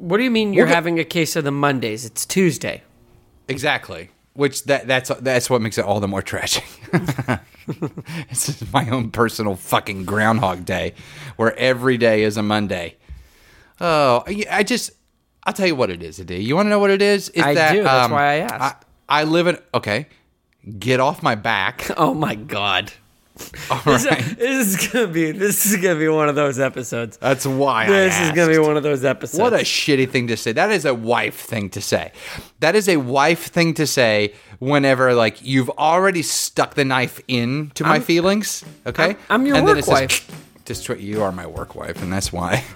What do you mean you're get- having a case of the Mondays? It's Tuesday. Exactly. Which that that's that's what makes it all the more tragic. this is my own personal fucking Groundhog Day, where every day is a Monday. Oh, I I just I'll tell you what it is, Adi. You want to know what it is? Is I that, do. That's um, why I asked. I, I live in okay. Get off my back. Oh my god. All This, right. this is gonna be this is gonna be one of those episodes. That's why I This is gonna be one of those episodes. What a shitty thing to say. That is a wife thing to say. That is a wife thing to say whenever like you've already stuck the knife in to my I'm- feelings. Okay, I'm- I'm your And then work it says, wife. Destroy. You are my work wife, and that's why.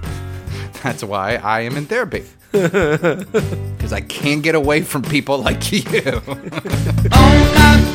That's why I am in therapy. Because I can't get away from people like you. Oh,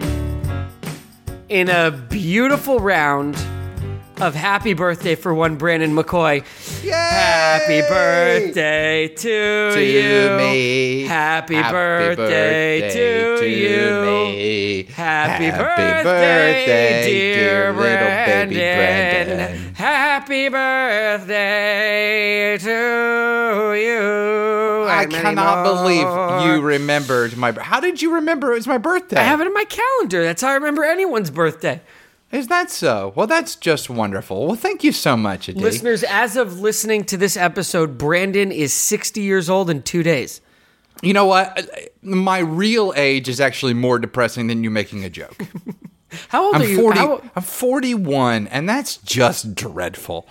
in a beautiful round of happy birthday for one Brandon McCoy. Happy birthday to, to you. me. Happy, birthday, to, you. me. Happy, Happy birthday, birthday, dear, dear little baby Brandon. Happy birthday to you. I cannot believe you remembered my. How did you remember it was my birthday? I have it in my calendar. That's how I remember anyone's birthday. Is that so? Well, that's just wonderful. Well, thank you so much, Adi. Listeners, as of listening to this episode, Brandon is 60 years old in two days. You know what? My real age is actually more depressing than you making a joke. How old I'm are you? 40. How- I'm 41, and that's just dreadful.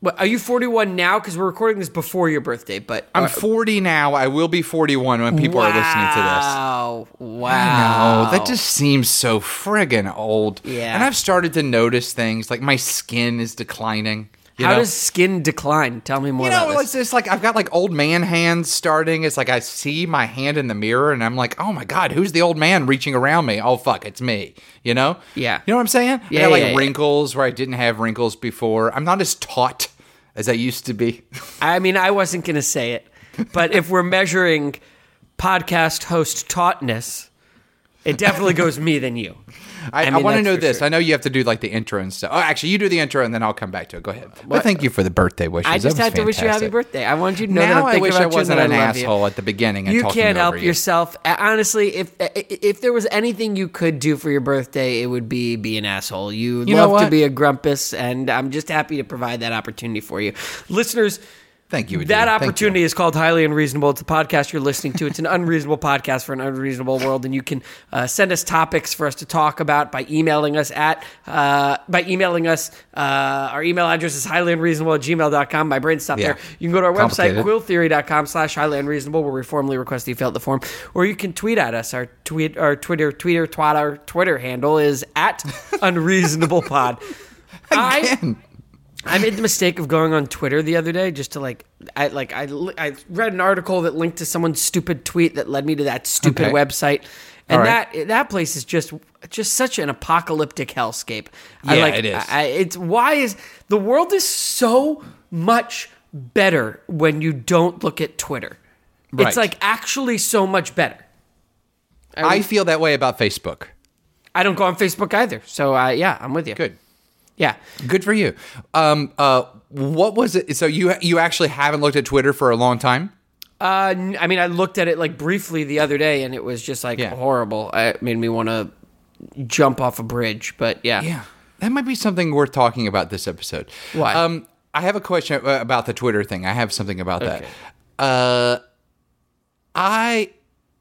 what, are you 41 now? Because we're recording this before your birthday, but uh, I'm 40 now. I will be 41 when people are listening to this. Wow. Wow. That just seems so friggin' old. Yeah. And I've started to notice things like my skin is declining. You How know? does skin decline? Tell me more you know, it's just like I've got like old man hands starting. It's like I see my hand in the mirror and I'm like, oh my God, who's the old man reaching around me? Oh, fuck, it's me. You know? Yeah. You know what I'm saying? Yeah, I got like yeah, yeah. wrinkles where I didn't have wrinkles before. I'm not as taut as I used to be. I mean, I wasn't going to say it, but if we're measuring podcast host tautness, it definitely goes me than you. I, I, mean, want to know this. sure. I know you have to do like the intro and stuff. Oh, actually, you do the intro and then I'll come back to it. Go ahead. But thank you for the birthday wishes. I That just had to wish you happy birthday. I want you to know that Now I'm I wish about I wasn't that an I love you. asshole at the beginning. And you can't help you. yourself. Honestly, if if there was anything you could do for your birthday, it would be be an asshole. You, You love to be a grumpus, and I'm just happy to provide that opportunity for you, listeners. Thank you. That Thank you. opportunity is called Highly Unreasonable. It's a podcast you're listening to. It's an unreasonable podcast for an unreasonable world, and you can uh, send us topics for us to talk about by emailing us at uh, by emailing us. Uh, our email address is highlyunreasonable at gmail.com. My brain stopped Yeah. there. You can go to our website, quilltheory.com slash highly unreasonable, where we formally request that you fill out the form. Or you can tweet at us. Our tweet our Twitter, Twitter, twat, our Twitter handle is at unreasonablepod. I Again. I made the mistake of going on Twitter the other day just to like I like I, I read an article that linked to someone's stupid tweet that led me to that stupid Okay. website. And right. that that place is just just such an apocalyptic hellscape. I Yeah, like it is. I, it's why is the world is so much better when you don't look at Twitter. Right. It's like actually so much better. I feel that way about Facebook. I don't go on Facebook either. So uh, yeah, I'm with you. Good. Yeah. Good for you. Um, uh, what was it? So you you actually haven't looked at Twitter for a long time? Uh, I mean, I looked at it like briefly the other day, and it was just like Yeah. horrible. It made me want to jump off a bridge. But yeah, Yeah, that might be something worth talking about this episode. Why? Um, I have a question uh, about the Twitter thing. I have something about Okay. that. Uh, I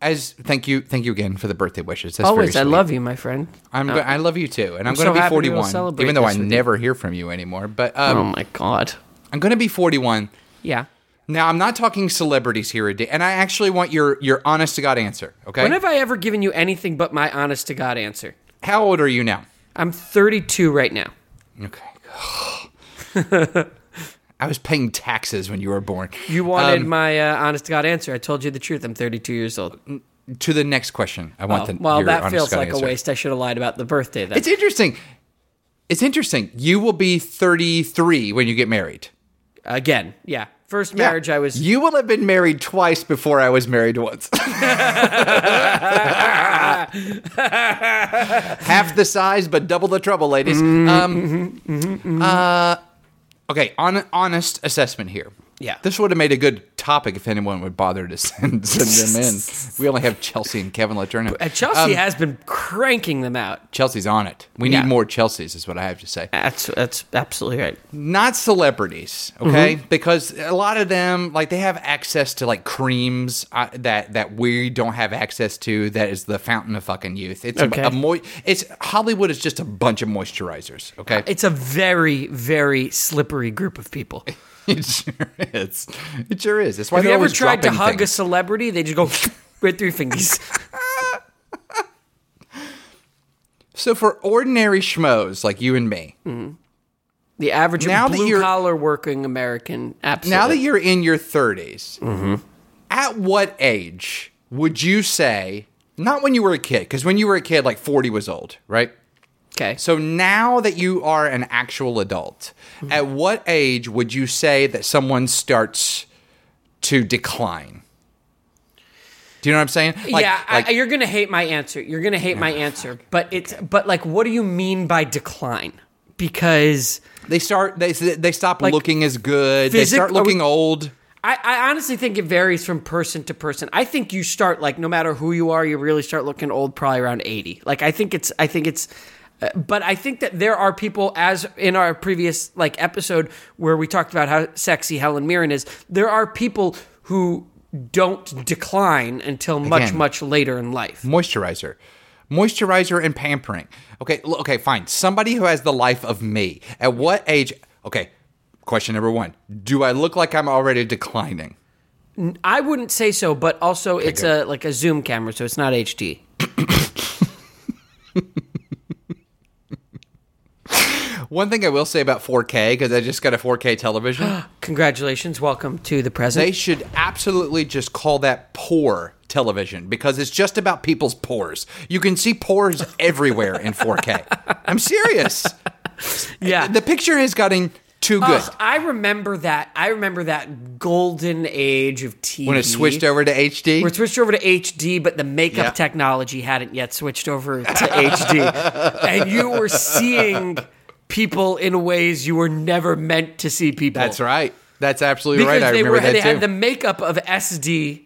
as thank you, thank you again for the birthday wishes. That's always. I love you, my friend. I'm go- I love you too, and I'm, I'm going so to be happy we'll 41, celebrate even though I this with you. never hear from you anymore. But um, oh my god. I'm going to be 41. Yeah. Now I'm not talking celebrities here, Adi, and I actually want your your honest to god answer. Okay, When have I ever given you anything but my honest to god answer? how old are you now? I'm 32 right now. Okay. I was paying taxes when you were born. You wanted Um, my uh, honest to God answer. I told you the truth. I'm 32 years old. to the next question. I want Oh, the well, that feels like answer. a waste. I should have lied about the birthday then. It's interesting. It's interesting. You will be 33 when you get married. Again, yeah. First marriage, I was. You will have been married twice before I was married once. Half the size, but double the trouble, ladies. Mm-hmm, Um, uh, okay, on, honest assessment here. Yeah. This would have made a good topic if anyone would bother to send, send them in. We only have Chelsea and Kevin Letourneau. Uh, Chelsea has been cranking them out. Chelsea's on it. We Yeah. need more Chelseas, is what I have to say. That's that's absolutely right. not celebrities, okay? Mm-hmm. Because a lot of them, like, they have access to like creams uh, that that we don't have access to. That is the fountain of fucking youth. It's Okay. a, a It's Hollywood is just a bunch of moisturizers, okay? It's a very very slippery group of people. It sure is. It sure is. That's why Have you ever tried to hug a celebrity? They just go right through your fingers. So for ordinary schmoes like you and me, The average blue collar working American. Absolutely. now that you're in your 30s, Mm-hmm. at what age would you say? Not when you were a kid, because when you were a kid, like 40 was old, right? Okay. So now that you are an actual adult, mm-hmm. at what age would you say that someone starts to decline? Do you know what I'm saying? Like- yeah, like- I, you're gonna hate my answer. You're gonna hate my answer. But it's but like, what do you mean by decline? Because they start they they stop Like, looking as good. they start are we- looking old. I, I honestly think it varies from person to person. I think you start like no matter who you are, you really start looking old probably around eighty. Like I think it's I think it's. But I think that there are people, as in our previous like episode where we talked about how sexy Helen Mirren is, there are people who don't decline until much Again. much later in life. Moisturizer. Moisturizer and pampering. Okay, okay, fine. Somebody who has the life of me. At what age? Okay, question number one. Do I look like I'm already declining? I wouldn't say so, but also it's a like a zoom camera, so it's not HD. One thing I will say about 4K, because I just got a 4K television. Congratulations, welcome to the present. They should absolutely just call that pore television because it's just about people's pores. You can see pores everywhere in 4K. I'm serious. yeah, The picture has gotten too oh, good. Ugh, I remember that. I remember that golden age of TV when it switched over to HD, Where it switched over to HD, but the makeup Yeah. technology hadn't yet switched over to HD, and you were seeing people in ways you were never meant to see people. that's right. That's absolutely because right. I they remember were that they too. had the makeup of SD,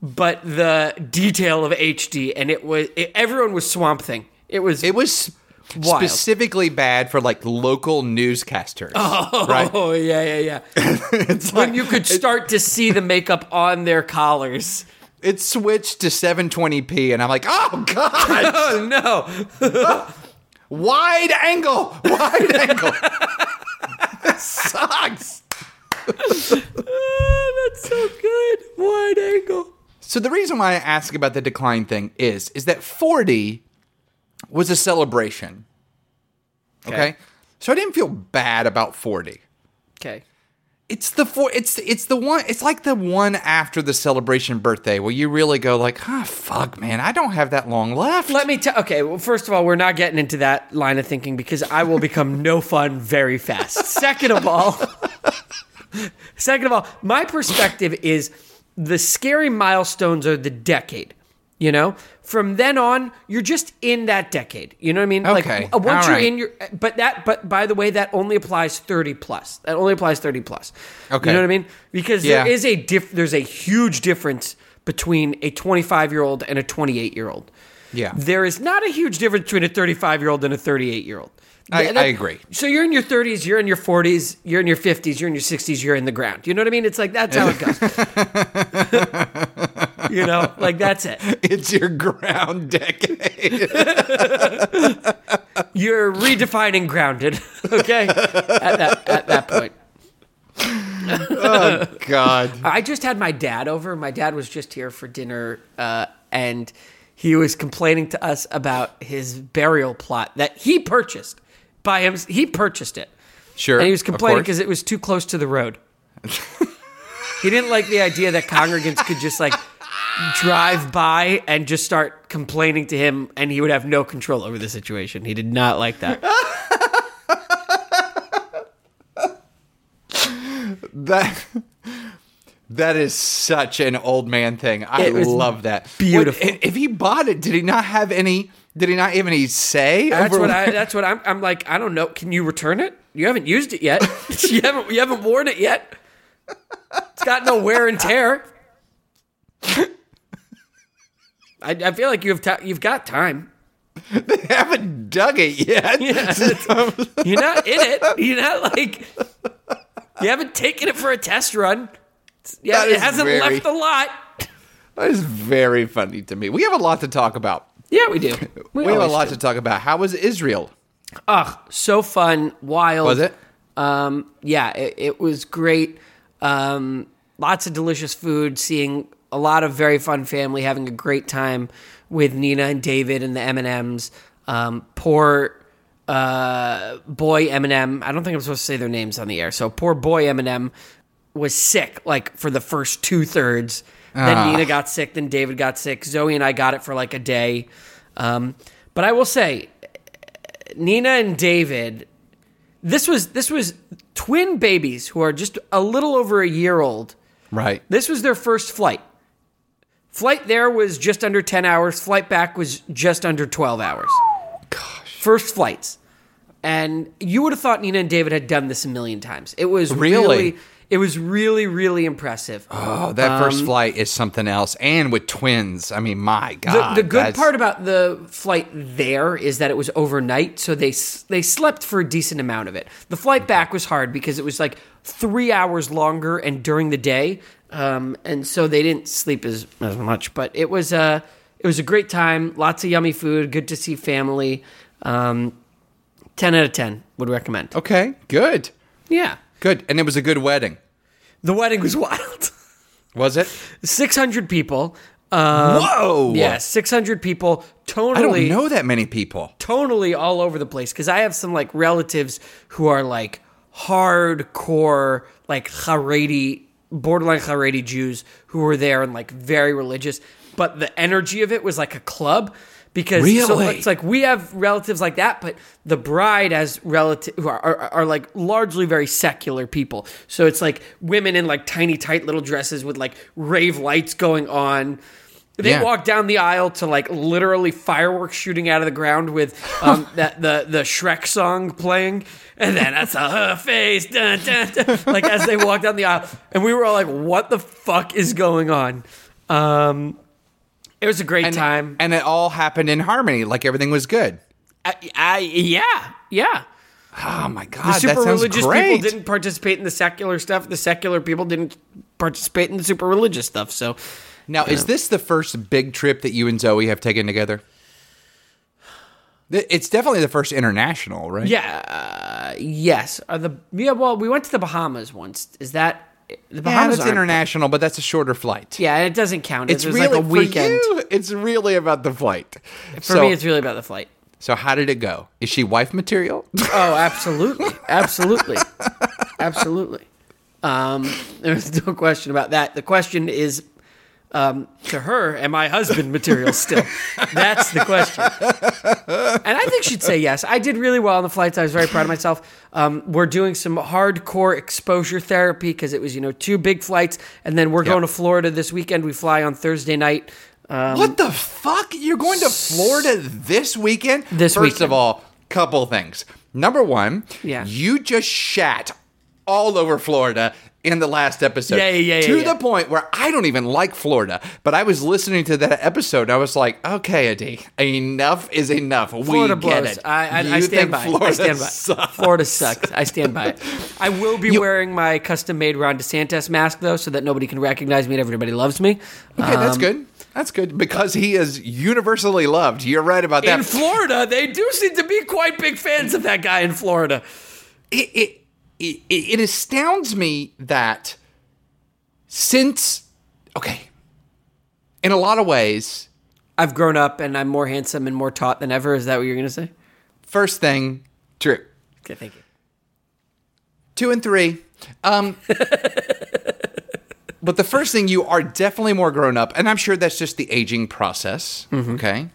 but the detail of HD, and it was it, everyone was Swamp Thing. It was it was Wild. specifically bad for like local newscasters. Oh, right? Oh yeah, yeah, yeah. It's when like- you could start to see the makeup on their collars. it switched to 720p, and I'm like, oh god, Oh no! Wide angle, wide angle. this sucks. Oh, that's so good. Wide angle. So the reason why I ask about the decline thing is is that 40 was a celebration. Okay? Okay. So I didn't feel bad about 40. Okay. It's the four it's it's the one it's like the one after the celebration birthday where you really go like, "Ah, fuck, man, I don't have that long left." Let me tell. Okay, well, first of all, we're not getting into that line of thinking because I will become no fun very fast. Second of all, second of all, my perspective is the scary milestones are the decade. You know, from then on, you're just in that decade. You know what I mean? Okay, Like uh, once you're in your, but that, but by the way, that only applies thirty plus. That only applies thirty plus. Okay. You know what I mean? Because Yeah. there is a diff. There's a huge difference between a 25 year old and a 28 year old. Yeah. There is not a huge difference between a 35 year old and a 38 year old. I- I agree. So you're in your 30s, you're in your 40s, you're in your 50s, you're in your 60s, you're in the ground. You know what I mean? It's like that's how it goes. you know, like that's it. it's your ground decade. You're redefining grounded. Okay, at that at that point. Oh God. I just had my dad over. My dad was just here for dinner, uh, and he was complaining to us about his burial plot that he purchased by him. He purchased it. Sure, and he was complaining because it was too close to the road. he didn't like the idea that congregants could just like drive by and just start complaining to him, and he would have no control over the situation. He did not like that. That that is such an old man thing. I love that. beautiful. What- if he bought it, did he not have any? Did he not any say? That's over what I. That's what I'm. I'm like. I don't know. Can you return it? You haven't used it yet. you haven't. You haven't worn it yet. It's got no wear and tear. I, I feel like you have. ti you've got time. they haven't dug it yet. You're not in it. You're not like. You haven't taken it for a test run. Yeah, it hasn't very- left the lot. That is very funny to me. We have a lot to talk about. Yeah, we do. We, have a lot do. to talk about. How was Israel? Ugh, so fun, wild. Was it? Um, yeah, it, it was great. Um, lots of delicious food. Seeing a lot of very fun family having a great time with Nina and David and the M and M's. Um, poor uh, boy Eminem. I don't think I'm supposed to say their names on the air. So poor boy Eminem was sick like for the first two thirds. Then Ah. Nina got sick. Then David got sick. Zoe and I got it for like a day. Um, but I will say, Nina and David, this was this was twin babies who are just a little over a year old. Right. This was their first flight. Flight there was just under 10 hours. Flight back was just under 12 hours. Gosh. First flights. And you would have thought Nina and David had done this a million times. It was Really? really, it was really, really impressive. Oh, that first flight is something else. And with twins. I mean, my God. the good part about the flight there is that it was overnight, so they they slept for a decent amount of it. The flight back was hard because it was like three hours longer and during the day, um, and so they didn't sleep as as much. But it was a it was a great time. Lots of yummy food. Good to see family. Um, ten out of ten would recommend. Okay, good. Yeah, Good. And it was a good wedding. the wedding was wild. Was it? Six hundred people. Um, Whoa. Yeah, six hundred people. Totally. I don't know that many people. totally all over the place because I have some like relatives who are like hardcore like Haredi, borderline Haredi Jews who were there and like very religious, but the energy of it was like a club. Because so it's like we have relatives like that, but the bride has relative who are, are, are like largely very secular people. So it's like women in like tiny tight little dresses with like rave lights going on. They Yeah. walk down the aisle to like literally fireworks shooting out of the ground with um, that the the Shrek song playing, and then I saw her face, dun, dun, dun, like as they walk down the aisle, and we were all like, "What the fuck is going on?" Um, it was a great And, time. And it all happened in harmony. Like everything was good. I, I yeah yeah. Oh my God. The super religious great. people didn't participate in the secular stuff. The secular people didn't participate in the super religious stuff. So Now, is this the first big trip that you and Zoe have taken together? It's definitely the first international, right? Yeah. Uh, yes. Are the yeah? Well, we went to the Bahamas once. Is that the Yeah, Bahamas? that's aren't- international, but that's a shorter flight. Yeah, and it doesn't count. It's It's really like a weekend. For you, it's really about the flight. For so, me, it's really about the flight. so how did it go? Is she wife material? Oh, absolutely, absolutely, absolutely. Um, there's no question about that. The question is, um, to her, am I husband material still? That's the question. And I think she'd say yes. I did really well on the flights. I was very proud of myself. Um, we're doing some hardcore exposure therapy because it was, you know, two big flights, and then we're going to Florida this weekend. We fly on Thursday night. Um, what the fuck? You're going to Florida this weekend? This First weekend. of all, couple things. Number one, Yeah. you just shat all over Florida in the last episode. Yeah, yeah, yeah, To yeah, yeah. the point where I don't even like Florida, but I was listening to that episode and I was like, okay, Adi, enough is enough. Florida we get blows. it. I, I, I stand by. it. I Florida stand by. sucks. Florida sucks. I stand by it. I will be You- wearing my custom-made Ron DeSantis mask though, so that nobody can recognize me and everybody loves me. Okay, that's Um, good. That's good because he is universally loved. You're right about that. In Florida, they do seem to be quite big fans of that guy in Florida. it, it, it, it astounds me that since okay in a lot of ways I've grown up and I'm more handsome and more taut than ever. Is that what you're going to say? first thing true Okay, thank you. two and three. Um, but the first thing, you are definitely more grown up, and I'm sure that's just the aging process. Okay.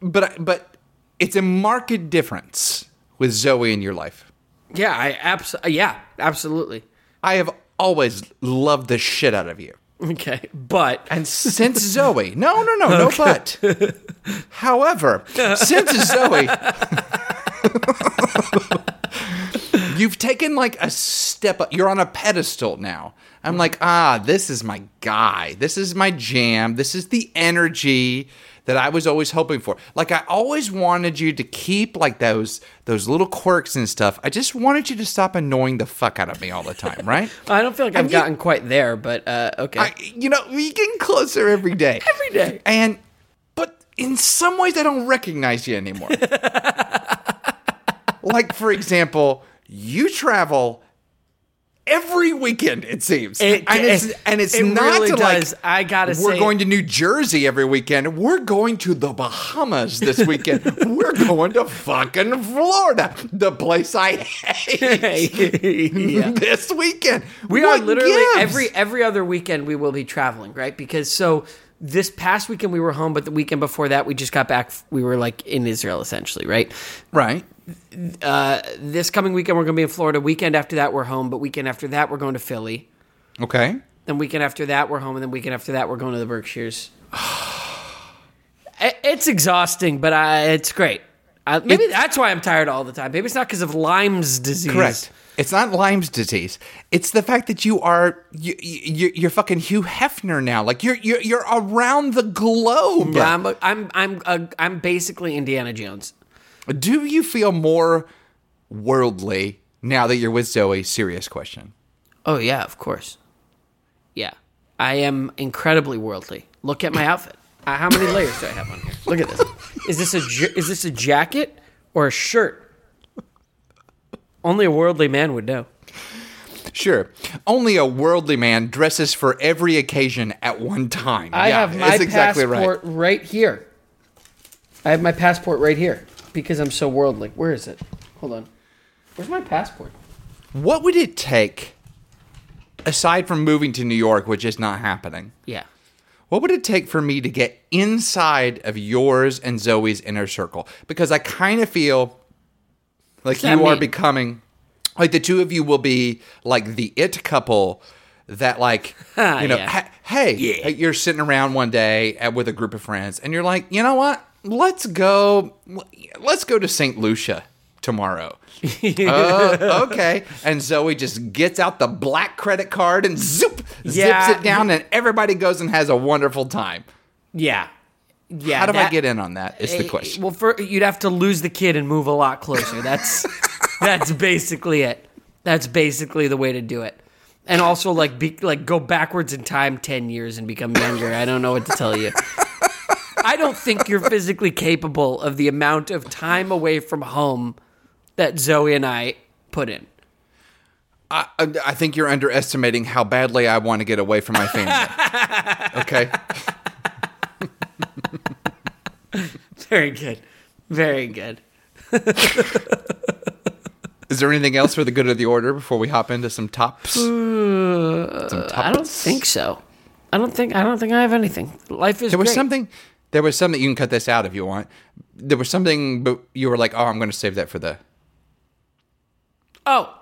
But but it's a marked difference with Zoe in your life. Yeah, I abs- yeah, absolutely. I have always loved the shit out of you. Okay, but And since Zoe, no, no, no, no, but. However, since Zoe, you've taken like a step up. You're on a pedestal now. I'm like, ah, this is my guy. This is my jam. This is the energy that I was always hoping for. Like I always wanted you to keep like those those little quirks and stuff. I just wanted you to stop annoying the fuck out of me all the time, right? I don't feel like I've And you- gotten quite there. But uh, okay, I, you know, we're getting closer every day. Every day. And, but in some ways, I don't recognize you anymore. like, for example, you travel every weekend, it seems. It- and it's, it- and it's it not really to like, I gotta we're say- going to New Jersey every weekend. We're going to the Bahamas this weekend. we're going to fucking Florida, the place I hate. yeah. this weekend. We What are literally gives? every every other weekend we will be traveling, right? Because so this past weekend we were home, but the weekend before that we just got back. We were like in Israel essentially, right? right. Uh, this coming weekend we're going to be in Florida. Weekend after that we're home, but weekend after that we're going to Philly. Okay. Then weekend after that we're home, and then weekend after that we're going to the Berkshires. It's exhausting, but I, it's great. I, maybe It- that's why I'm tired all the time. Maybe it's not because of Lyme's disease. Correct. It's not Lyme's disease. It's the fact that you are you, you you're fucking Hugh Hefner now. Like you're you're you're around the globe. Yeah, I'm I'm I'm uh, I'm basically Indiana Jones. Do you feel more worldly now that you're with Zoe? Serious question. Oh yeah, of course. Yeah, I am incredibly worldly. Look at my outfit. Uh, how many layers do I have on here? Look at this. Is this a is this a jacket or a shirt? Only a worldly man would know. Sure. Only a worldly man dresses for every occasion at one time. I yeah, have my it's exactly passport right. here. I have my passport right here because I'm so worldly. Where is it? Hold on. Where's my passport? What would it take, aside from moving to New York, which is not happening? Yeah. What would it take for me to get inside of yours and Zoe's inner circle? Because I kind of feel like you are becoming like the two of you will be like the it couple that like Ah, you know yeah. hey you're sitting around one day at, with a group of friends and you're like you know what let's go let's go to St. Lucia tomorrow. Oh, okay. And Zoe just gets out the black credit card and zoop Yeah. zips it down, and everybody goes and has a wonderful time. Yeah. Yeah. How do I get in on that? Is the Eh, question. Well, for, you'd have to lose the kid and move a lot closer. That's that's basically it. That's basically the way to do it. And also, like, be, like go backwards in time ten years and become younger. I don't know what to tell you. I don't think you're physically capable of the amount of time away from home that Zoe and I put in. I, I think you're underestimating how badly I want to get away from my family. okay. Very good. Very good. Is there anything else for the good of the order before we hop into some tops? some I don't think so. I don't think I don't think I have anything. Life is There was great. something. There was something. You can cut this out if you want. There was something, but you were like, "Oh, I'm going to save that for the." Oh,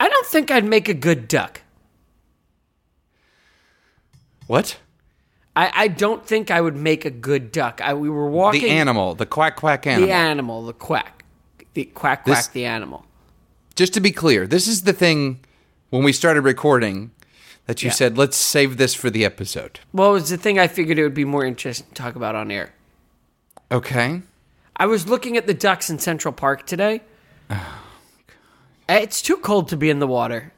I don't think I'd make a good duck. What? I, I don't think I would make a good duck. I, we were walking The animal, the quack quack animal. the animal, the quack, the quack quack, This- the animal. Just to be clear, this is the thing when we started recording that you Yeah. said, "Let's save this for the episode." Well, it was the thing I figured it would be more interesting to talk about on air. Okay. I was looking at the ducks in Central Park today. It's too cold to be in the water.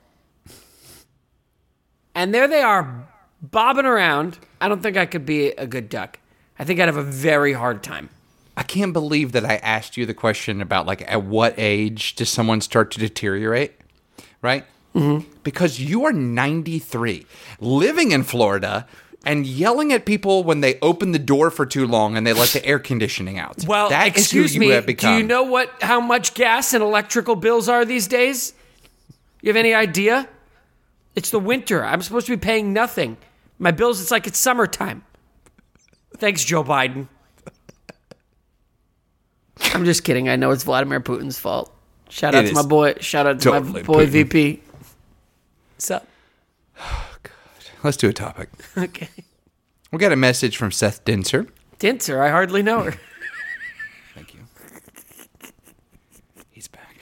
And there they are, bobbing around. I don't think I could be a good duck. I think I'd have a very hard time. I can't believe that I asked you the question about like at what age does someone start to deteriorate, right? Mm-hmm. Because you are 93, living in Florida, and yelling at people when they open the door for too long and they let the air conditioning out. Well, That excuse me. Do you know what how much gas and electrical bills are these days? You have any idea? It's the winter. I'm supposed to be paying nothing. My bills, it's like it's summertime. Thanks, Joe Biden. I'm just kidding. I know it's Vladimir Putin's fault. Shout out It to my boy. Shout out to my boy Putin. VP. What's up? Let's do a topic. Okay. We got a message from Seth Dinser. Dinter, I hardly know her. Thank you. He's back.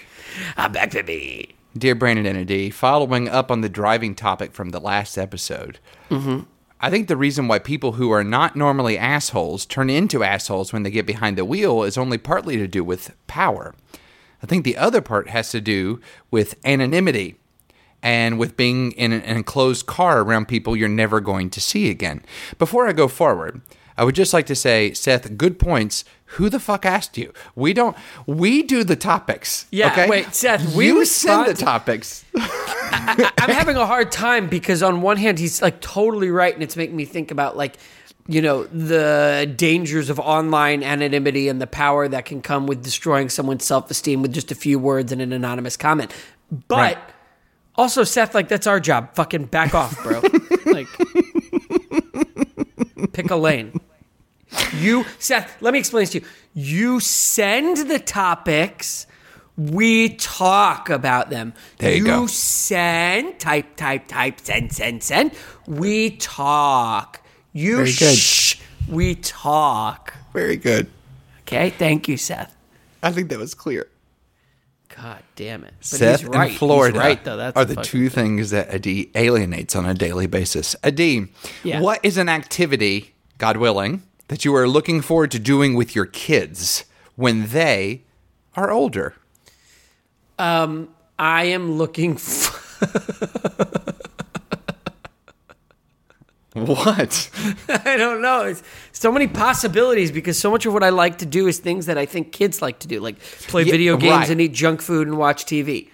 I'm back, baby. Dear Brandon and following up on the driving topic from the last episode, mm-hmm. I think the reason why people who are not normally assholes turn into assholes when they get behind the wheel is only partly to do with power. I think the other part has to do with anonymity and with being in an enclosed car around people you're never going to see again. Before I go forward, I would just like to say, Seth, good points. Who the fuck asked you? We don't. We do the topics. Yeah, Okay? wait, Seth, we you send the topics. I'm having a hard time because on one hand he's like totally right, and it's making me think about like you know the dangers of online anonymity and the power that can come with destroying someone's self-esteem with just a few words and an anonymous comment. But Right. Also, Seth, like that's our job. Fucking back off, bro. like, pick a lane. You, Seth, let me explain this to you. You send the topics, we talk about them. There you go. send, type, type, type, send, send, send. We talk. You Very good. shh, we talk. Very good. Okay, thank you, Seth. I think that was clear. God damn it. But Seth he's right. and Florida right, though. That's are the two things that Adi alienates on a daily basis. Adi, Yeah. what is an activity, God willing, that you are looking forward to doing with your kids when they are older? Um, I am looking. For, What? I don't know. It's so many possibilities because so much of what I like to do is things that I think kids like to do, like play Yeah, video games right. and eat junk food and watch TV.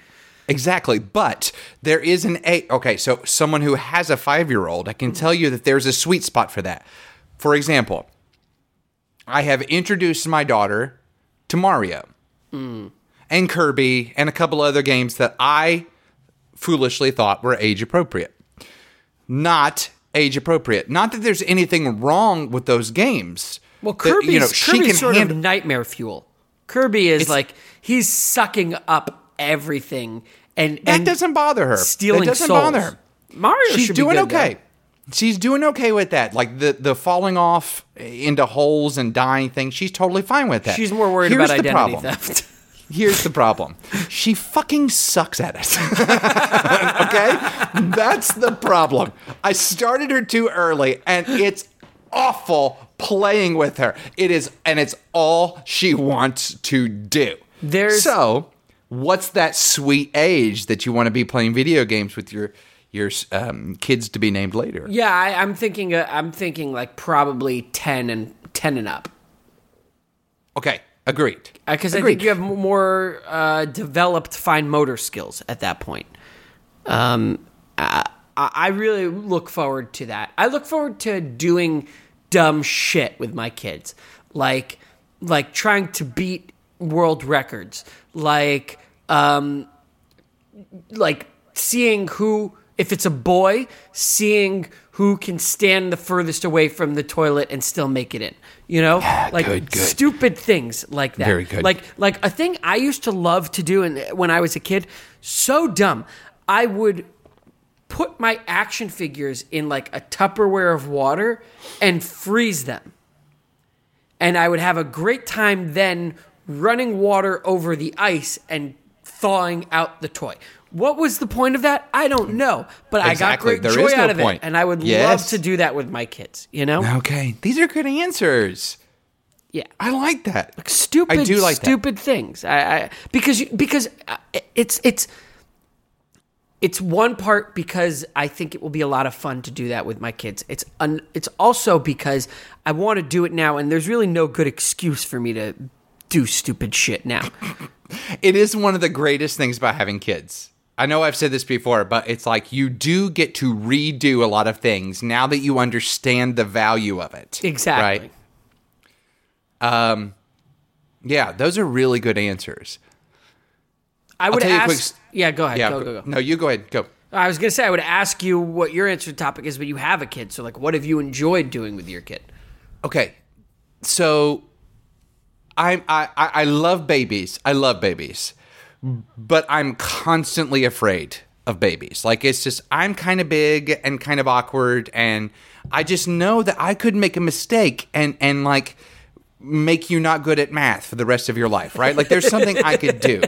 Exactly. But there is an a okay, so someone who has a five year old, I can tell you that there's a sweet spot for that. For example, I have introduced my daughter to Mario hmm. and Kirby and a couple other games that I foolishly thought were age appropriate. Not age appropriate. Not that there's anything wrong with those games. Well, That, Kirby's, you know, she Kirby's can sort handle- of nightmare fuel. Kirby is It's- like he's sucking up everything and That and doesn't bother her. stealing That doesn't souls. bother her. Mario She's should be doing good, though. okay. She's doing okay with that. Like the the falling off into holes and dying thing. She's totally fine with that. She's more worried Here's about identity problem. theft. Here's the problem. She fucking sucks at it. okay? That's the problem. I started her too early and it's awful playing with her. It is and it's all she wants to do. There's- So, what's that sweet age that you want to be playing video games with your your um, kids to be named later? yeah, I, I'm thinking. Uh, I'm thinking like probably ten and ten and up. Okay, agreed. because I think you have more uh, developed fine motor skills at that point. Um, I, I really look forward to that. I look forward to doing dumb shit with my kids, like like trying to beat world records, like um, like seeing who if it's a boy seeing who can stand the furthest away from the toilet and still make it in you know like good, good. stupid things like that Very good. like like a thing i used to love to do and when i was a kid so dumb i would put my action figures in like a tupperware of water and freeze them and I would have a great time then running water over the ice and thawing out the toy. What was the point of that? I don't know, but I got great There joy no out of point. it, and I would love to do that with my kids. You know? Okay, these are good answers. Yeah. I like that. Stupid, I do like that. stupid things. I, I because you, because uh, it's it's it's one part because I think it will be a lot of fun to do that with my kids. It's un, it's also because I want to do it now, and there's really no good excuse for me to do stupid shit now. It is one of the greatest things about having kids. I know I've said this before, but it's like you do get to redo a lot of things now that you understand the value of it. Exactly. Right? Yeah, those are really good answers. I would tell you a ask. yeah, go ahead. Yeah. go, go, go. No, you go ahead. Go. I was gonna say I would ask you what your answer to the topic is, but you have a kid, so like, what have you enjoyed doing with your kid? Okay. So I'm I, I I love babies. I love babies. But I'm constantly afraid of babies. Like it's just I'm kind of big and kind of awkward and I just know that I could make a mistake and and like make you not good at math for the rest of your life, right? Like there's something I could do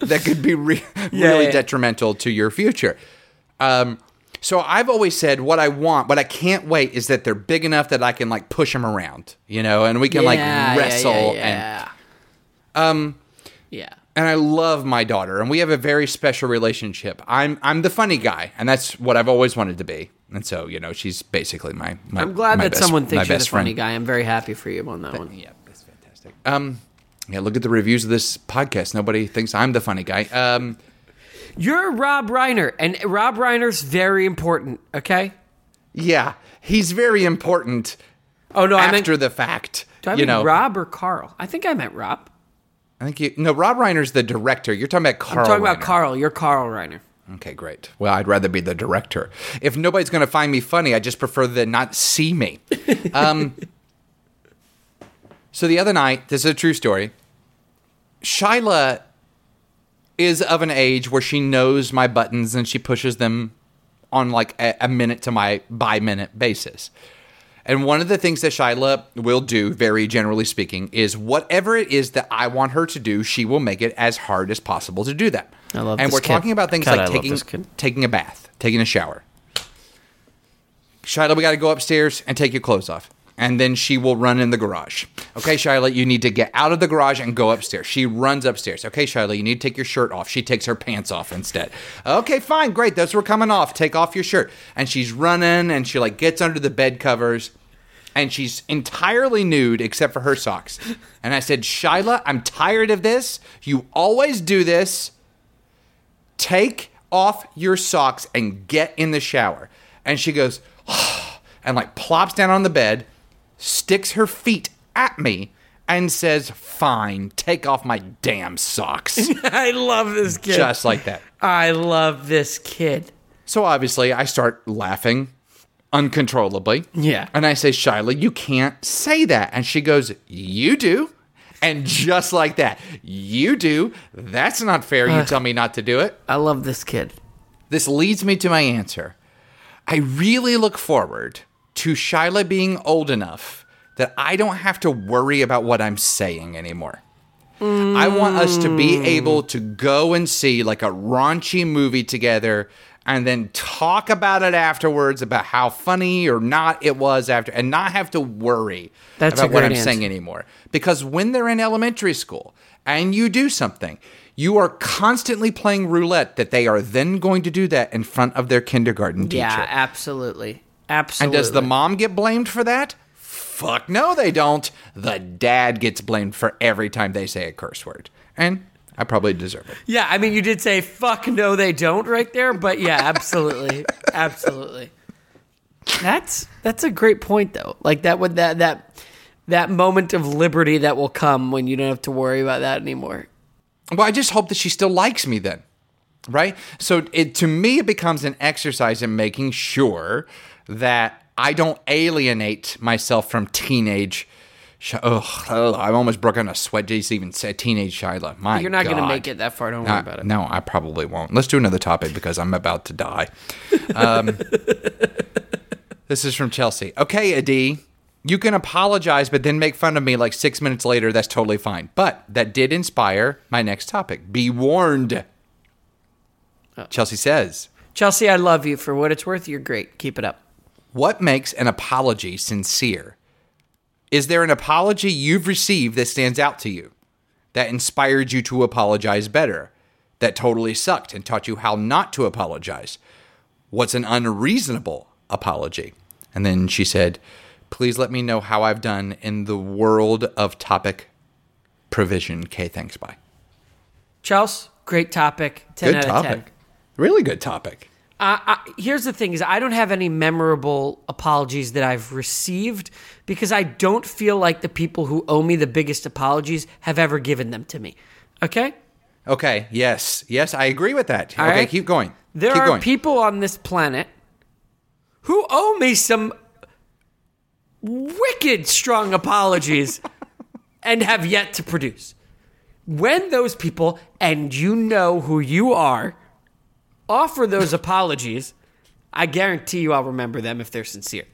that could be re- really yeah. detrimental to your future. Um, so I've always said what I want, what I can't wait is that they're big enough that I can like push them around, you know, and we can Yeah, like wrestle yeah, and um, yeah. and I love my daughter, and we have a very special relationship. I'm I'm the funny guy, and that's what I've always wanted to be. And so, you know, she's basically my. my I'm glad my that best- someone thinks you're the funny friend. guy. I'm very happy for you on that one. Yeah, that's fantastic. Um, yeah, look at the reviews of this podcast. Nobody thinks I'm the funny guy. Um, You're Rob Reiner, and Rob Reiner's very important. Okay. yeah, he's very important Oh no, I meant. after the fact. Do I you mean know, Rob or Carl? I think I meant Rob. I think you. No, Rob Reiner's the director. You're talking about Carl. I'm talking about Carl. You're Carl Reiner. Okay, great. Well, I'd rather be the director. If nobody's going to find me funny, I just prefer them not see me. Um, so the other night, this is a true story. Shyla is of an age where she knows my buttons and she pushes them on like a, a minute to my by minute basis. And one of the things that Shyla will do, very generally speaking, is whatever it is that I want her to do, she will make it as hard as possible to do that. I love and we're kid. talking about things God, like love taking taking a bath, taking a shower. Shyla, we got to go upstairs and take your clothes off. And then she will run in the garage. Okay, Shyla, you need to get out of the garage and go upstairs. She runs upstairs. Okay, Shyla, you need to take your shirt off. She takes her pants off instead. Okay, fine, great. Those were coming off. Take off your shirt. And she's running and she like gets under the bed covers and she's entirely nude except for her socks. And I said, Shyla, I'm tired of this. You always do this take off your socks and get in the shower. And she goes, and like plops down on the bed, sticks her feet at me, and says, Fine, take off my damn socks. I love this kid. Just like that. I love this kid. So obviously, I start laughing uncontrollably. Yeah. And I say, Shyla, you can't say that. And she goes, You do. And just like that, you do. That's not fair. You tell me not to do it. I love this kid. This leads me to my answer. I really look forward to Shyla being old enough that I don't have to worry about what I'm saying anymore. I want us to be hmm. able to go and see like a raunchy movie together and then talk about it afterwards about how funny or not it was after and not have to worry That's about what I'm saying anymore. Because when they're in elementary school and you do something, you are constantly playing roulette that they are then going to do that in front of their kindergarten teacher. Yeah, absolutely. And does the mom get blamed for that? Fuck no, they don't. The dad gets blamed for every time they say a curse word. And I probably deserve it. Yeah, I mean, you did say "fuck no, they don't" right there, but yeah, absolutely, absolutely. That's that's a great point, though. Like that would that that that moment of liberty that will come when you don't have to worry about that anymore. Well, I just hope that she still likes me then. Right? So it to me it becomes an exercise in making sure that I don't alienate myself from teenage Sh- Ugh, ugh, I'm almost broke on a sweat just even say teenage Shyla. My You're not going to make it that far. Don't worry Uh, about it. No, I probably won't. Let's do another topic because I'm about to die. Um, this is from Chelsea. Okay, Adi, you can apologize, but then make fun of me like six minutes later. That's totally fine. But that did inspire my next topic. Be warned. Chelsea says, Chelsea, I love you for what it's worth. You're great. Keep it up. What makes an apology sincere? Is there an apology you've received that stands out to you, that inspired you to apologize better, that totally sucked and taught you how not to apologize? What's an unreasonable apology? And then she said, Please let me know how I've done in the world of topic provision. K, thanks, bye. Chelsea, Great topic. Ten Good out of ten. topic. Really good topic. I, here's the thing: is I don't have any memorable apologies that I've received because I don't feel like the people who owe me the biggest apologies have ever given them to me. Okay, Okay. Yes. Yes, I agree with that. All okay, right. keep going. there keep are going. people on this planet who owe me some wicked strong apologies and have yet to produce. When those people, and you know who you are, offer those apologies, I guarantee you I'll remember them if they're sincere.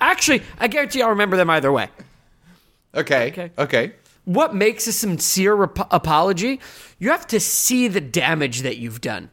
Actually, I guarantee I'll remember them either way. Okay. Okay. Okay. What makes a sincere rep- apology? You have to see the damage that you've done.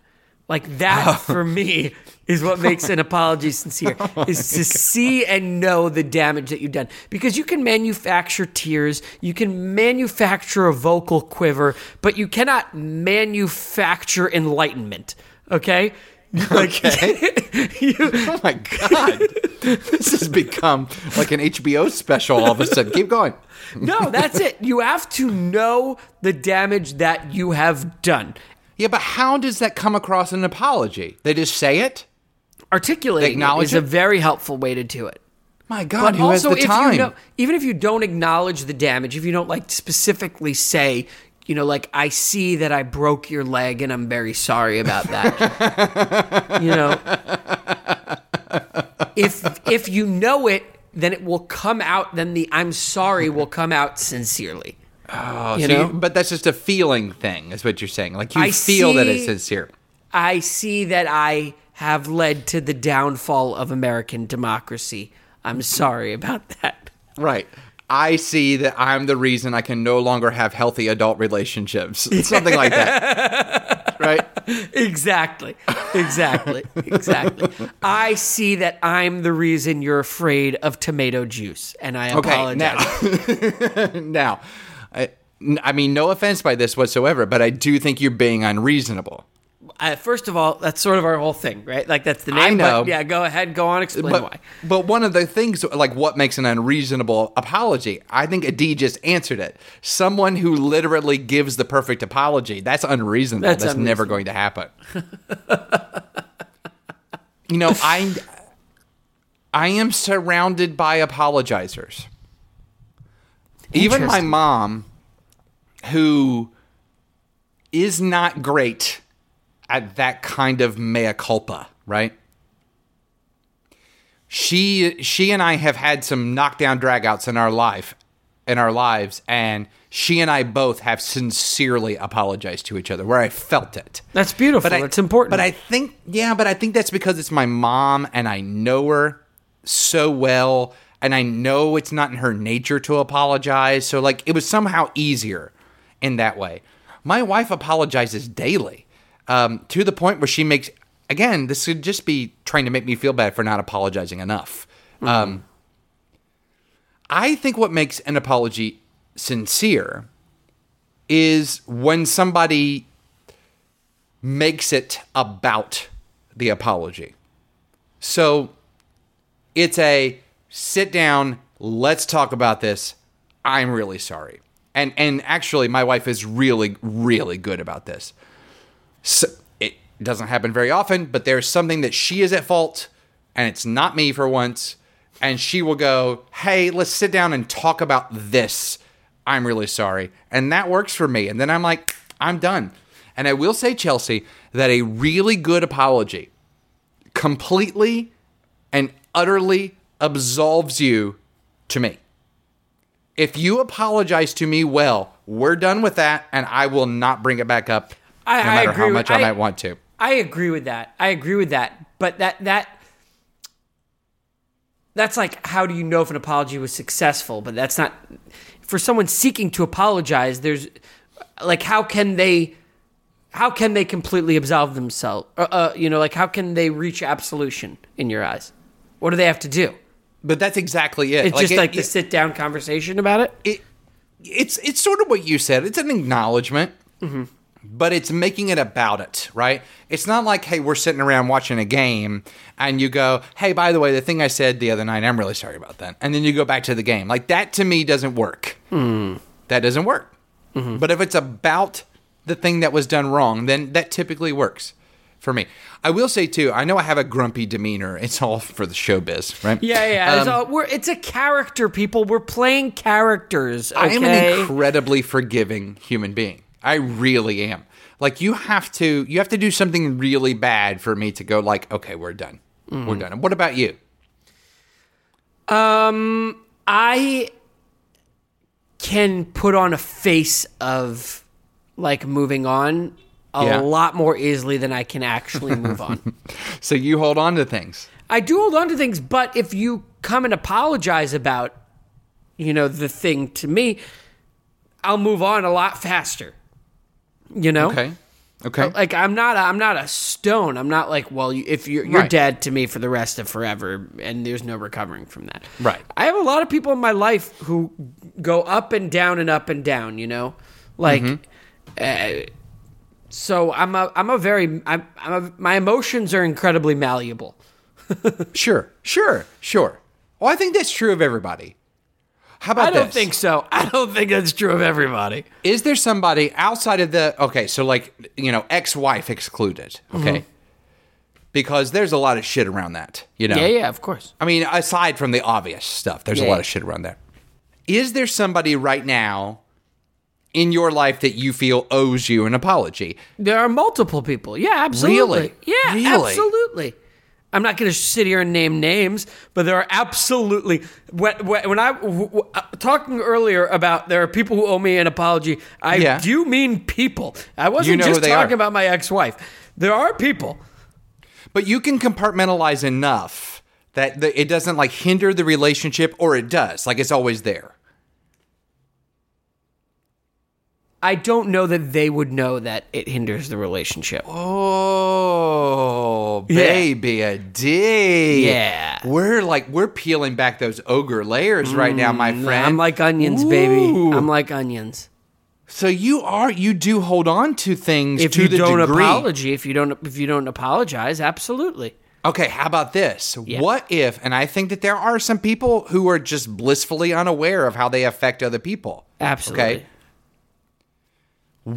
Like that for me is what makes an apology sincere oh is to see and know the damage that you've done. Because you can manufacture tears, you can manufacture a vocal quiver, but you cannot manufacture enlightenment. Okay? Like, you, Oh my god. this has become like an HBO special all of a sudden. Keep going. no, that's it. You have to know the damage that you have done. Yeah, but how does that come across in an apology? They just say it? Articulating it Acknowledge is a very helpful way to do it. My God, But who has the if time? you know, even if you don't acknowledge the damage, if you don't like specifically say, you know, like I see that I broke your leg and I'm very sorry about that. you know, if if you know it, then it will come out. Then the I'm sorry will come out sincerely. Oh, you so know? but that's just a feeling thing, is what you're saying. Like you I feel that it's sincere. I see that I have led to the downfall of American democracy. I'm sorry about that. Right. I see that I'm the reason I can no longer have healthy adult relationships. Something like that. right? Exactly. Exactly. Exactly. I see that I'm the reason you're afraid of tomato juice, and I Okay. apologize. Now, now I, I mean, no offense by this whatsoever, but I do think you're being unreasonable. Uh, first of all, that's sort of our whole thing, right? Like that's the name. I know. But yeah, go ahead. Go on. Explain But, why. but one of the things, like what makes an unreasonable apology, I think Adi just answered it. Someone who literally gives the perfect apology, that's unreasonable. That's That's, never going to happen. you know, I, I am surrounded by apologizers. Even my mom, who is not great at that kind of mea culpa, right? She she and I have had some knockdown dragouts in our life in our lives and she and I both have sincerely apologized to each other where I felt it. That's beautiful. But I, that's important. But I think, yeah, but I think that's because it's my mom and I know her so well and I know it's not in her nature to apologize. So, like, it was somehow easier in that way. My wife apologizes daily um, to the point where she makes, again, this could just be trying to make me feel bad for not apologizing enough. Um, I think what makes an apology sincere is when somebody makes it about the apology. So it's a sit down, let's talk about this. I'm really sorry. And and actually my wife is really really good about this. So it doesn't happen very often, but there's something that she is at fault and it's not me for once and she will go, "Hey, let's sit down and talk about this. I'm really sorry." And that works for me. And then I'm like, "I'm done." And I will say Chelsea that a really good apology completely and utterly absolves you to me. If you apologize to me well, we're done with that, and I will not bring it back up, I- no I agree how with- I, I- might want to. I agree with that. I agree with that. But that that that's like how do you know if an apology was successful? But that's not for someone seeking to apologize. There's like how can they how can they completely absolve themselves? Uh, uh, you know, like how can they reach absolution in your eyes? What do they have to do? But that's exactly it. It's just it- like the sit down conversation about it. it it's it's sort of what you said. It's an acknowledgment, but it's making it about it, right? It's not like, hey, we're sitting around watching a game, and you go, hey, by the way, the thing I said the other night, I'm really sorry about that, and then you go back to the game. Like that to me doesn't work. That doesn't work. But if it's about the thing that was done wrong, then that typically works for me. I will say too, I know I have a grumpy demeanor. It's all for the showbiz, right? Yeah, yeah. it's, Um, all- we're, it's a character, people. We're playing characters. I am an incredibly forgiving human being. I really am. Like you have to you have to do something really bad for me to go like, okay, we're done. Mm-hmm. We're done. And what about you? Um I can put on a face of like moving on a Yeah. lot more easily than I can actually move on. So you hold on to things. I do hold on to things, but if you come and apologize about, you know, the thing to me, I'll move on a lot faster. You know, Okay. Okay. like I'm not, a, I'm not a stone. I'm not like, well, you, if you're you're Right. dead to me for the rest of forever, and there's no recovering from that. Right. I have a lot of people in my life who go up and down and up and down. You know, like. Mm-hmm. Uh, so I'm a I'm a very I'm, I'm a, my emotions are incredibly malleable. Sure. Sure. Sure. Well, I think that's true of everybody. How about I don't this? think so. I don't think that's true of everybody. Is there somebody outside of the okay? So like you know, ex-wife excluded. Okay. Mm-hmm. Because there's a lot of shit around that. You know. Yeah, yeah, of course. I mean, aside from the obvious stuff, there's a Yeah. lot of shit around there. Is there somebody right now in your life that you feel owes you an apology? There are multiple people. Yeah, absolutely. Really? Yeah, Really? absolutely. I'm not going to sit here and name names, but there are absolutely when, when I w- uh, talking earlier about there are people who owe me an apology. I Yeah. do mean people. I wasn't know just talking are. about my ex-wife. There are people. But you can compartmentalize enough that the, it doesn't like hinder the relationship, or it does. Like it's always there. I don't know that they would know that it hinders the relationship. Oh, Yeah. baby, a D. Yeah. We're like we're peeling back those ogre layers right now, my friend. Mm, I'm like onions, baby. I'm like onions. so you are you do hold on to things If to you the don't degree. apology, if you don't if you don't apologize, absolutely. Okay, how about this? Yeah. What if, and I think that there are some people who are just blissfully unaware of how they affect other people. Absolutely. Okay.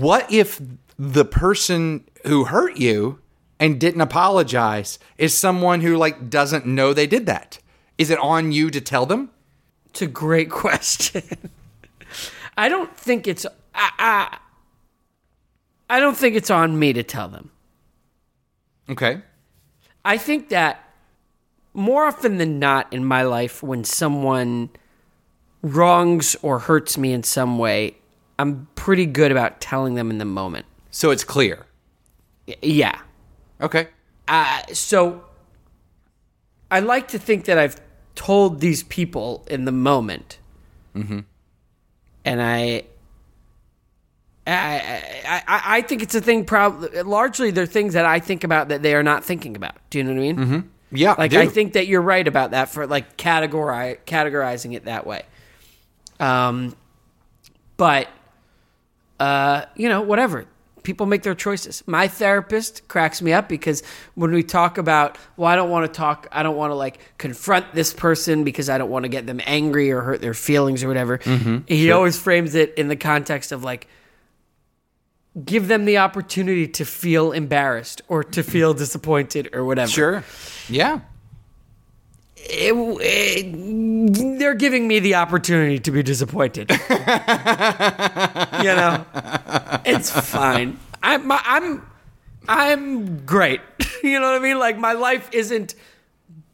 What if the person who hurt you and didn't apologize is someone who like doesn't know they did that? Is it on you to tell them? It's a great question. I don't think it's I, I, I don't think it's on me to tell them. Okay. I think that more often than not in my life, when someone wrongs or hurts me in some way, I'm pretty good about telling them in the moment. So it's clear. Y- Yeah. Okay. Uh, so I like to think that I've told these people in the moment, mm-hmm. and I, I, I, I, I think it's a thing. Probably largely, they're things that I think about that they are not thinking about. Do you know what I mean? Mm-hmm. Yeah. Like dude. I think that you're right about that for like categori categorizing it that way. Um, but uh, you know, whatever. People make their choices. My therapist cracks me up because when we talk about, well, I don't want to talk, I don't want to like confront this person because I don't want to get them angry or hurt their feelings or whatever. he always frames it in the context of like, give them the opportunity to feel embarrassed or to feel disappointed or whatever. Sure. Yeah. It- it- they're giving me the opportunity to be disappointed. you know, it's fine. I'm I'm I'm great. you know what I mean? Like my life isn't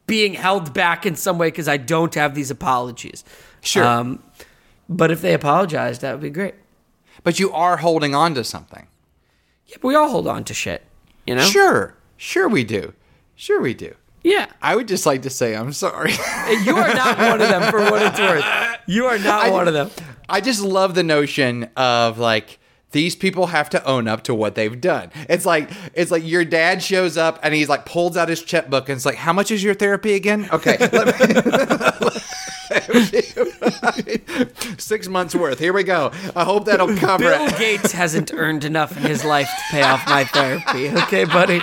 being held back in some way because I don't have these apologies. Sure. Um, but if they apologize, that would be great. But you are holding on to something. Yeah, but we all hold on to shit. You know? Sure. Sure we do. Sure we do. Yeah. I would just like to say I'm sorry. You are not one of them for what it's worth. You are not one of them. I just love the notion of like these people have to own up to what they've done. It's like it's like your dad shows up and he's like pulls out his checkbook and it's like, "How much is your therapy again?" Okay, six months worth. Here we go. I hope that'll cover Bill it. Gates hasn't earned enough in his life to pay off my therapy. Okay, buddy.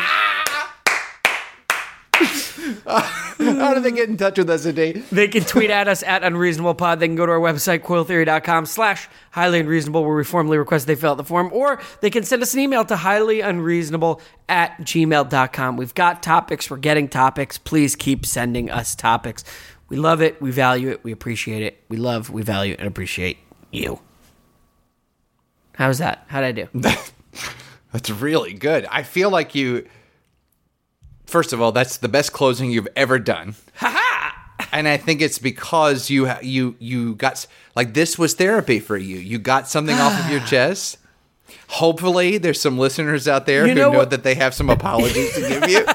How do they get in touch with us, Adi? They can tweet at us at unreasonablepod. They can go to our website, coiltheory.com slash highly unreasonable, where we formally request they fill out the form, or they can send us an email to highly unreasonable at gmail.com. We've got topics. We're getting topics. Please keep sending us topics. We love it. We value it. We appreciate it. We love, we value, and appreciate you. How's that? How'd I do? That's really good. I feel like you. First of all, that's the best closing you've ever done. and I think it's because you you you got like this was therapy for you. You got something off of your chest. Hopefully, there's some listeners out there You who know know that they have some apologies to give you.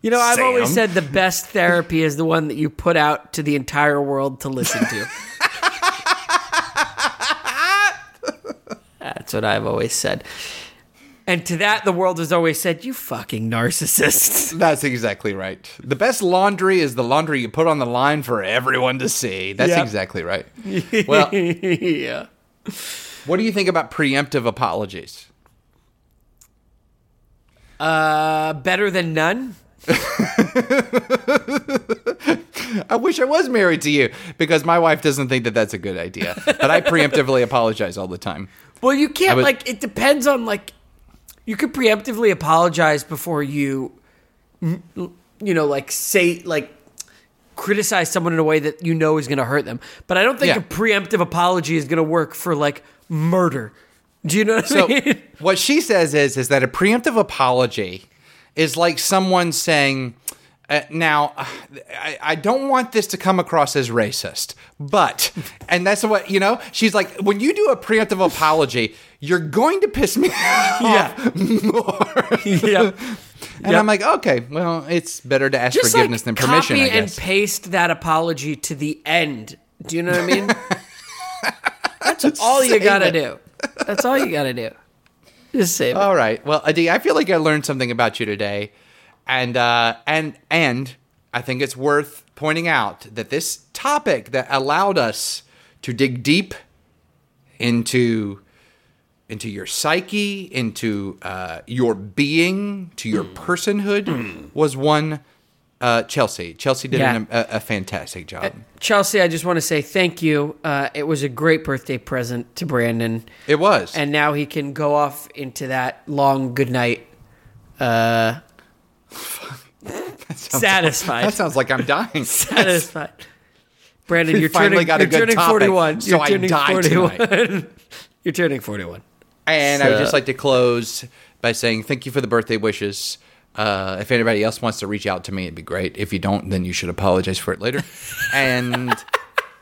You know, I've always said the best therapy is the one that you put out to the entire world to listen to. That's what I've always said. And to that, the world has always said, You fucking narcissist. That's exactly right. The best laundry is the laundry you put on the line for everyone to see. That's Yep. exactly right. Well, yeah. what do you think about preemptive apologies? Uh, better than none? I wish I was married to you because my wife doesn't think that that's a good idea. But I preemptively apologize all the time. Well, you can't, would- like, it depends on, like, you could preemptively apologize before you, you know, like, say, like, criticize someone in a way that you know is going to hurt them. But I don't think Yeah. a preemptive apology is going to work for, like, murder. Do you know what So I mean? what she says is is that a preemptive apology is like someone saying, uh, "Now, I, I don't want this to come across as racist, but," and that's what you know. She's like, when you do a preemptive apology, you're going to piss me off Yeah. more. yeah. And I'm like, okay, well, it's better to ask Just forgiveness like than permission. copy I and paste that apology to the end. Do you know what I mean? That's all you got to it. do. That's all you got to do. Just save it. All right. Well, Adi, I feel like I learned something about you today, and uh, and and I think it's worth pointing out that this topic that allowed us to dig deep into into your psyche, into uh, your being, to your personhood, was one. Uh, Chelsea. Chelsea did Yeah. an, a, a fantastic job. Chelsea, I just want to say thank you. Uh, it was a great birthday present to Brandon, it was. and now he can go off into that long good night. Uh, satisfied. that sounds like I'm dying. satisfied. Brandon, you're finally turning, got a you're good turning topic, 41. so you're I turning die 41. you're turning 41. And I would just like to close by saying thank you for the birthday wishes. Uh, if anybody else wants to reach out to me, it'd be great. If you don't, then you should apologize for it later. and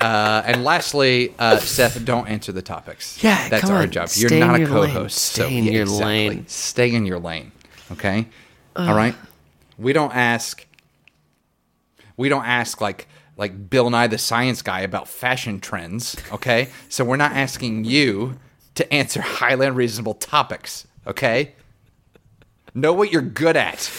uh, and lastly, uh, Seth, don't answer the topics. Yeah, that's our on. job. Stay You're not a your co-host. Stay so in yeah, your exactly. lane. Stay in your lane. Okay. All right. We don't ask. We don't ask like like Bill Nye the Science Guy about fashion trends. Okay. so we're not asking you to answer highly unreasonable topics. Okay. Know what you're good at.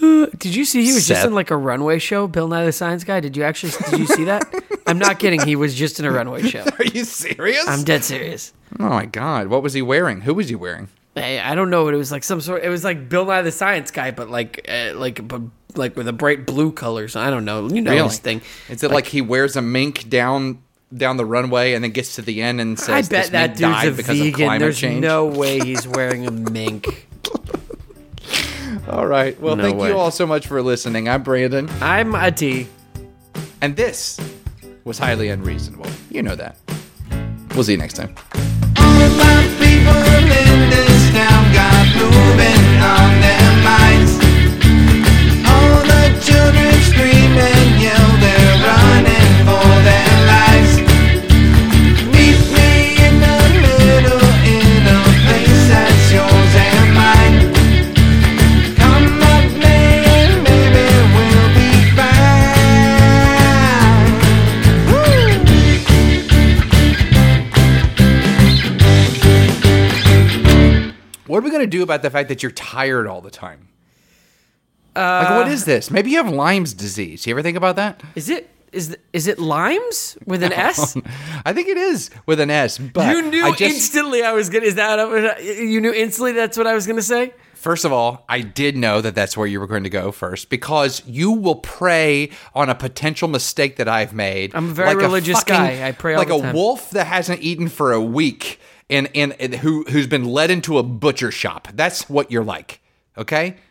Did you see he was just in like a runway show? Bill Nye the Science Guy. Did you actually? Did you see that? I'm not kidding. He was just in a runway show. Are you serious? I'm dead serious. oh my god. What was he wearing? Who was he wearing? I, I don't know. It was like some sort. It was like Bill Nye the Science Guy, but like uh, like but like with a bright blue colors. I don't know. You know Really? his thing. Is it like, he wears a mink down down the runway and then gets to the end and says, I "This bet that mink dude's died a because of vegan. climate There's change." no way he's wearing a mink. All right. Well, No thank way. you all so much for listening. I'm Brandon, I'm Adi. and this was highly unreasonable. You know that. We'll see you next time. All of my people What are we going to do about the fact that you're tired all the time? Uh, like, what is this? Maybe you have Lyme's disease. You ever think about that? Is it is is it Lyme's with an. S? I think it is with an S. But you knew I just, instantly I was gonna. Is that you knew instantly? That's what I was gonna say. First of all, I did know that that's where you were going to go first because you will prey on a potential mistake that I've made. I'm a very like religious a fucking, guy. I pray like a wolf that hasn't eaten for a week and, and, who who's been led into a butcher shop. That's what you're like. Okay?